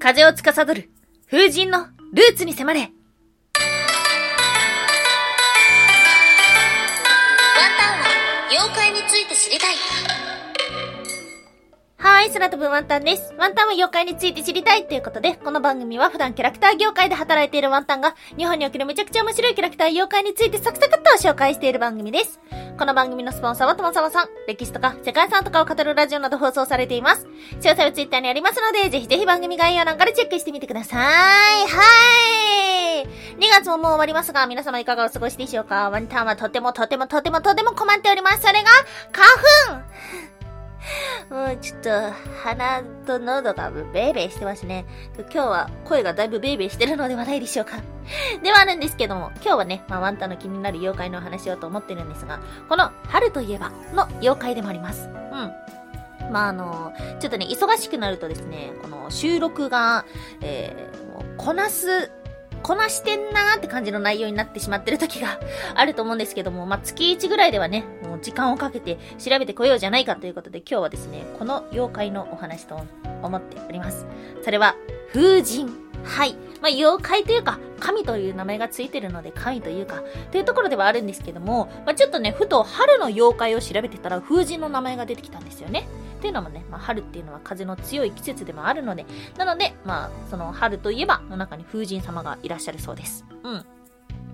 風を司る風神のルーツに迫れワンタンは妖怪について知りたい。はい、空飛ぶワンタンです。ワンタンは妖怪について知りたいということで、この番組は普段キャラクター業界で働いているワンタンが、日本におけるめちゃくちゃ面白いキャラクター妖怪についてサクサクっと紹介している番組です。この番組のスポンサーはともさまさん、歴史とか世界遺産とかを語るラジオなど放送されています。詳細はツイッターにありますので、ぜひぜひ番組概要欄からチェックしてみてください。はい。2月ももう終わりますが、皆様いかがお過ごしでしょうか？ワンタンはとてもとてもとてもとても困っております。それが、花粉もうちょっと、鼻と喉がベーベーしてますね。今日は声がだいぶベーベーしてるのではないでしょうか。ではあるんですけども、今日はね、まあ、ワンタの気になる妖怪のお話をと思ってるんですが、この春といえばの妖怪でもあります。うん。まあ、あの、ちょっとね、忙しくなるとですね、この収録が、えー、もうこなすこなしてんなーって感じの内容になってしまってる時があると思うんですけども、まあ、月1ぐらいではね、時間をかけて調べてこようじゃないかということで、今日はですね、この妖怪のお話と思っております。それは、風神。はい。まあ、妖怪というか、神という名前がついてるので、神というか、というところではあるんですけども、まあ、ちょっとね、ふと春の妖怪を調べてたら、風神の名前が出てきたんですよね。っていうのもね、まあ、春っていうのは風の強い季節でもあるので、なので、まあ、その春といえば、の中に風神様がいらっしゃるそうです。うん。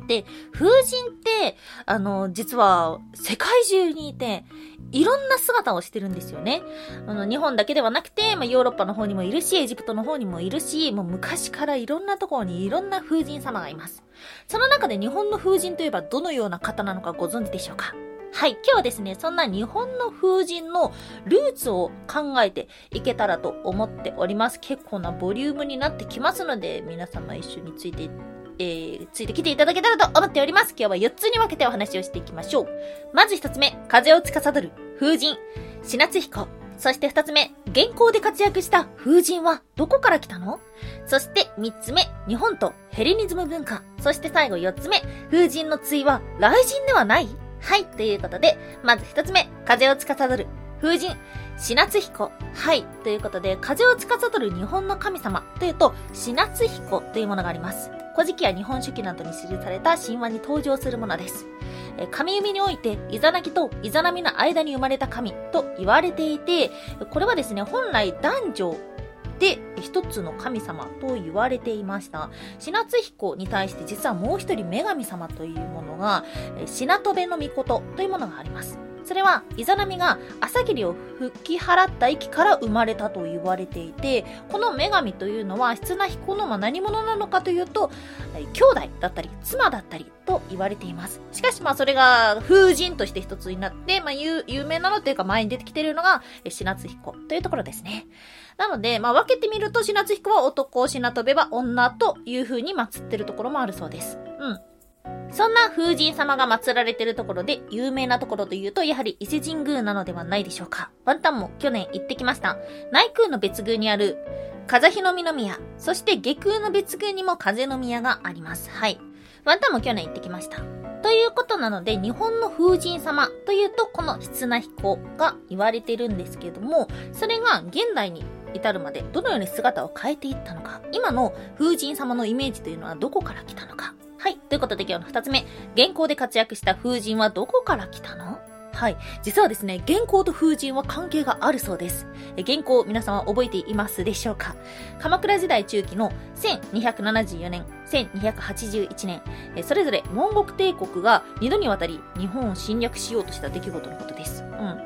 で、風神って、あの、実は世界中にいて、いろんな姿をしてるんですよね。あの、日本だけではなくて、まあ、ヨーロッパの方にもいるし、エジプトの方にもいるし、もう昔からいろんなところにいろんな風神様がいます。その中で日本の風神といえばどのような方なのかご存知でしょうか？はい、今日はですね、そんな日本の風神のルーツを考えていけたらと思っております。結構なボリュームになってきますので、皆様一緒についてえー、ついてきていただけたらと思っております。今日は4つに分けてお話をしていきましょう。まず1つ目、風を司る風神、死夏彦。そして2つ目、現行で活躍した風神はどこから来たの？そして3つ目、日本とヘレニズム文化。そして最後4つ目、風神の対は雷神ではない？はい、ということで、まず1つ目、風を司る風神、死夏彦。はい。ということで、風を司る日本の神様というと、死夏彦というものがあります。古事記や日本書紀などに記された神話に登場するものです。神弓において、イザナギとイザナミの間に生まれた神と言われていて、これはですね、本来男女で一つの神様と言われていました。シナツ彦に対して実はもう一人女神様というものが、シナトベの御事というものがあります。それは、イザナミが朝霧を吹き払った息から生まれたと言われていて、この女神というのは、室内彦の何者なのかというと、兄弟だったり、妻だったりと言われています。しかし、まあ、それが風神として一つになって、まあ、有名なのというか前に出てきているのが、シナツ彦というところですね。なので、まあ、分けてみると、シナツ彦は男、シナトベは女という風に祀ってるところもあるそうです。うん。そんな風神様が祀られてるところで有名なところというと、やはり伊勢神宮なのではないでしょうか。ワンタンも去年行ってきました。内宮の別宮にある風日の宮、そして下宮の別宮にも風の宮があります。はい。ワンタンも去年行ってきました。ということなので、日本の風神様というと、この室内彦が言われてるんですけども、それが現代に至るまでどのように姿を変えていったのか、今の風神様のイメージというのはどこから来たのか、はい。ということで今日の二つ目。現行で活躍した風神はどこから来たの？はい。実はですね、現行と風神は関係があるそうです。現行、皆さんは覚えていますでしょうか？鎌倉時代中期の1274年、1281年、それぞれモンゴル帝国が2度にわたり日本を侵略しようとした出来事のことです。うん。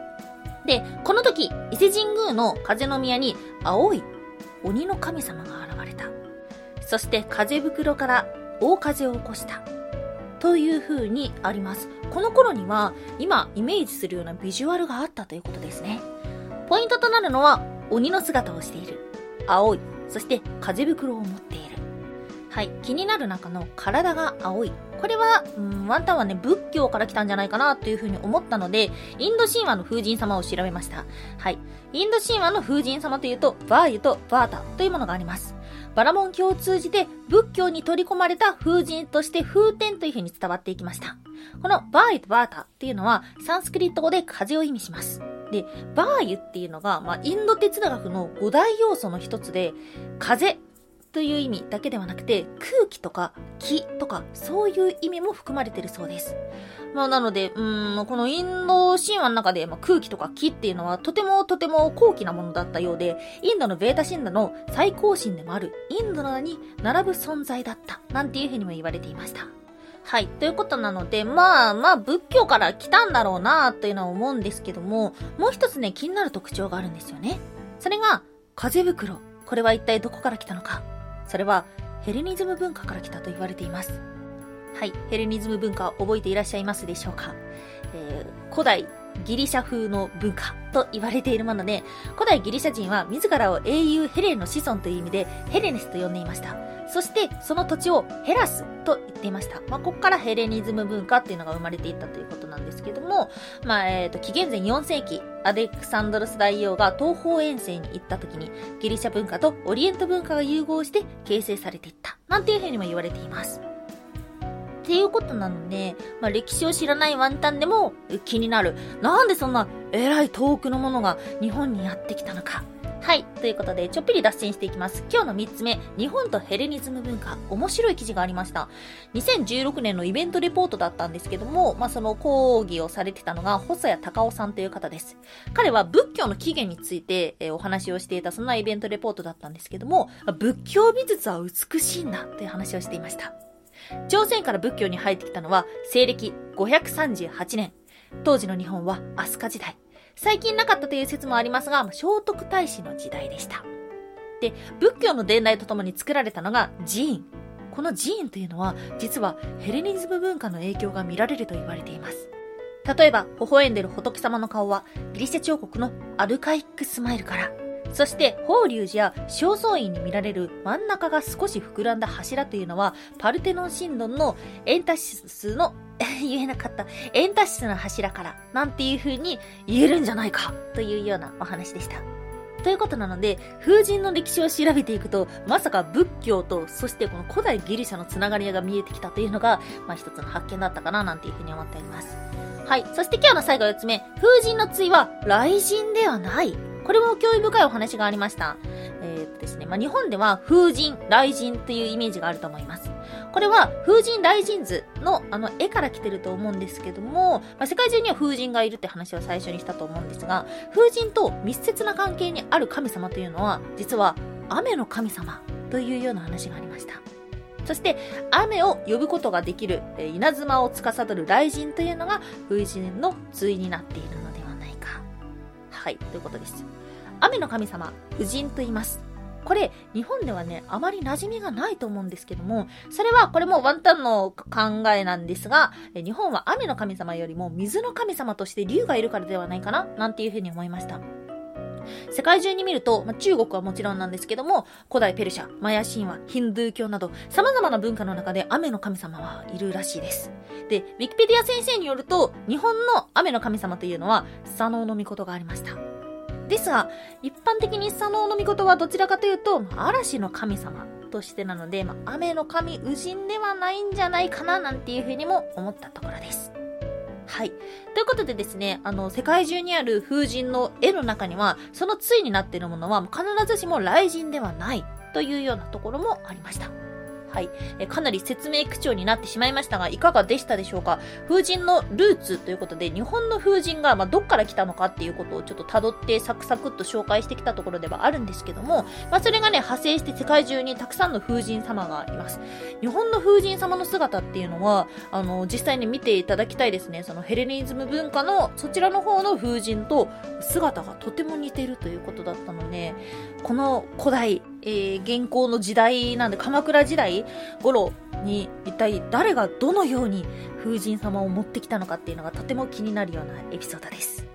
で、この時、伊勢神宮の風の宮に青い鬼の神様が現れた。そして風袋から大風を起こした。という風にあります。この頃には今イメージするようなビジュアルがあったということですね。ポイントとなるのは鬼の姿をしている。青い。そして風袋を持っている。はい。気になる中の体が青い。これは、うん、ワンタンはね、仏教から来たんじゃないかなというふうに思ったので、インド神話の風神様を調べました。はい。インド神話の風神様というと、バーユとバータというものがあります。バラモン教を通じて仏教に取り込まれた風神として風天という風に伝わっていきました。このバーユとバータっていうのはサンスクリット語で風を意味します。で、バーユっていうのが、まあ、インド哲学の五大要素の一つで、風という意味だけではなくて、空気とか気とかそういう意味も含まれているそうです。まあ、なので、うん、このインド神話の中で、まあ、空気とか気っていうのはとてもとても高貴なものだったようで、インドのベータ神話の最高神でもあるインドの名に並ぶ存在だった、なんていうふうにも言われていました。はい。ということなので、まあまあ仏教から来たんだろうなというのは思うんですけども、もう一つね、気になる特徴があるんですよね。それが、風袋。これは一体どこから来たのか。それは、ヘレニズム文化から来たと言われています。はい。ヘレニズム文化を覚えていらっしゃいますでしょうか？えー、古代ギリシャ風の文化と言われているもので、古代ギリシャ人は自らを英雄ヘレンの子孫という意味でヘレネスと呼んでいました。そしてその土地をヘラスと言っていました。まあ、ここからヘレニズム文化っていうのが生まれていったということなんですけども、まあ、えっ、ー、と、紀元前4世紀、アレクサンドロス大王が東方遠征に行った時に、ギリシャ文化とオリエント文化が融合して形成されていった。なんていうふうにも言われています。っていうことなので、まあ、歴史を知らないワンタンでも気になる。なんでそんな偉い遠くのものが日本にやってきたのか。はい。ということで、ちょっぴり脱線していきます。今日の3つ目、日本とヘレニズム文化。面白い記事がありました。2016年のイベントレポートだったんですけども、まあ、その講義をされてたのが、細谷隆夫さんという方です。彼は仏教の起源について、えー、お話をしていた、そんなイベントレポートだったんですけども、仏教美術は美しいんだという話をしていました。朝鮮から仏教に入ってきたのは、西暦538年。当時の日本は飛鳥時代。最近なかったという説もありますが、聖徳太子の時代でした。で、仏教の伝来とともに作られたのが寺院。この寺院というのは、実はヘレニズム文化の影響が見られると言われています。例えば、微笑んでる仏様の顔は、ギリシャ彫刻のアルカイックスマイルから、そして、法隆寺や正倉院に見られる真ん中が少し膨らんだ柱というのは、パルテノン神殿のエンタシスの 言えなかった。エンタシスの柱から、なんていう風に言えるんじゃないか、というようなお話でした。ということなので、風神の歴史を調べていくと、まさか仏教と、そしてこの古代ギリシャのつながりが見えてきたというのが、まあ一つの発見だったかな、なんていうふうに思っております。はい。そして今日の最後4つ目、風神の対は雷神ではない。これも興味深いお話がありました。えー、っとですね、まあ、日本では風神、雷神というイメージがあると思います。これは風神雷神図のあの絵から来てると思うんですけども、まあ、世界中には風神がいるって話を最初にしたと思うんですが、風神と密接な関係にある神様というのは、実は雨の神様というような話がありました。そして、雨を呼ぶことができる、えー、稲妻を司る雷神というのが風神の対になっているのではないか。はい、ということです。雨の神様、婦人と言います。これ、日本ではね、あまり馴染みがないと思うんですけども、それは、これもワンタンの考えなんですが、日本は雨の神様よりも水の神様として竜がいるからではないかな、なんていうふうに思いました。世界中に見ると、まあ、中国はもちろんなんですけども、古代ペルシャ、マヤ神話、ヒンドゥー教など、様々な文化の中で雨の神様はいるらしいです。で、ウィキペディア先生によると、日本の雨の神様というのは、佐野の御事がありました。ですが、一般的に佐野の御事はどちらかというと、嵐の神様としてなので、まあ、雨の神宇神ではないんじゃないかななんていうふうにも思ったところです。はい。ということでですね、あの、世界中にある風神の絵の中には、その対になっているものは必ずしも雷神ではないというようなところもありました。はい。えかなり説明口調になってしまいましたが、いかがでしたでしょうか？風神のルーツということで、日本の風神が、まあ、どっから来たのかっていうことをちょっと辿ってサクサクっと紹介してきたところではあるんですけども、まあ、それがね、派生して世界中にたくさんの風神様がいます。日本の風神様の姿っていうのは、あの、実際に見ていただきたいですね。そのヘレニズム文化のそちらの方の風神と姿がとても似てるということだったので、この古代、えー、現行の時代なんで、鎌倉時代頃に一体誰がどのように風神様を持ってきたのかっていうのがとても気になるようなエピソードです。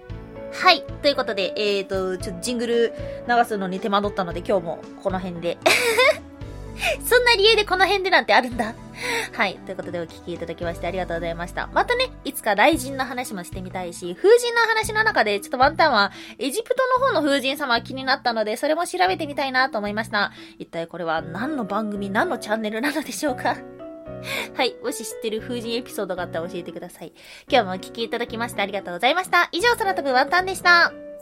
はい。ということで、えっ、ー、と、ちょっとジングル流すのに手間取ったので今日もこの辺で そんな理由でこの辺でなんてあるんだ。はい。ということでお聞きいただきましてありがとうございました。またね、いつか雷神の話もしてみたいし、風神の話の中でちょっとワンタンはエジプトの方の風神様は気になったので、それも調べてみたいなと思いました。一体これは何の番組、何のチャンネルなのでしょうか？はい。もし知ってる風神エピソードがあったら教えてください。今日もお聞きいただきましてありがとうございました。以上、空飛ぶワンタンでした。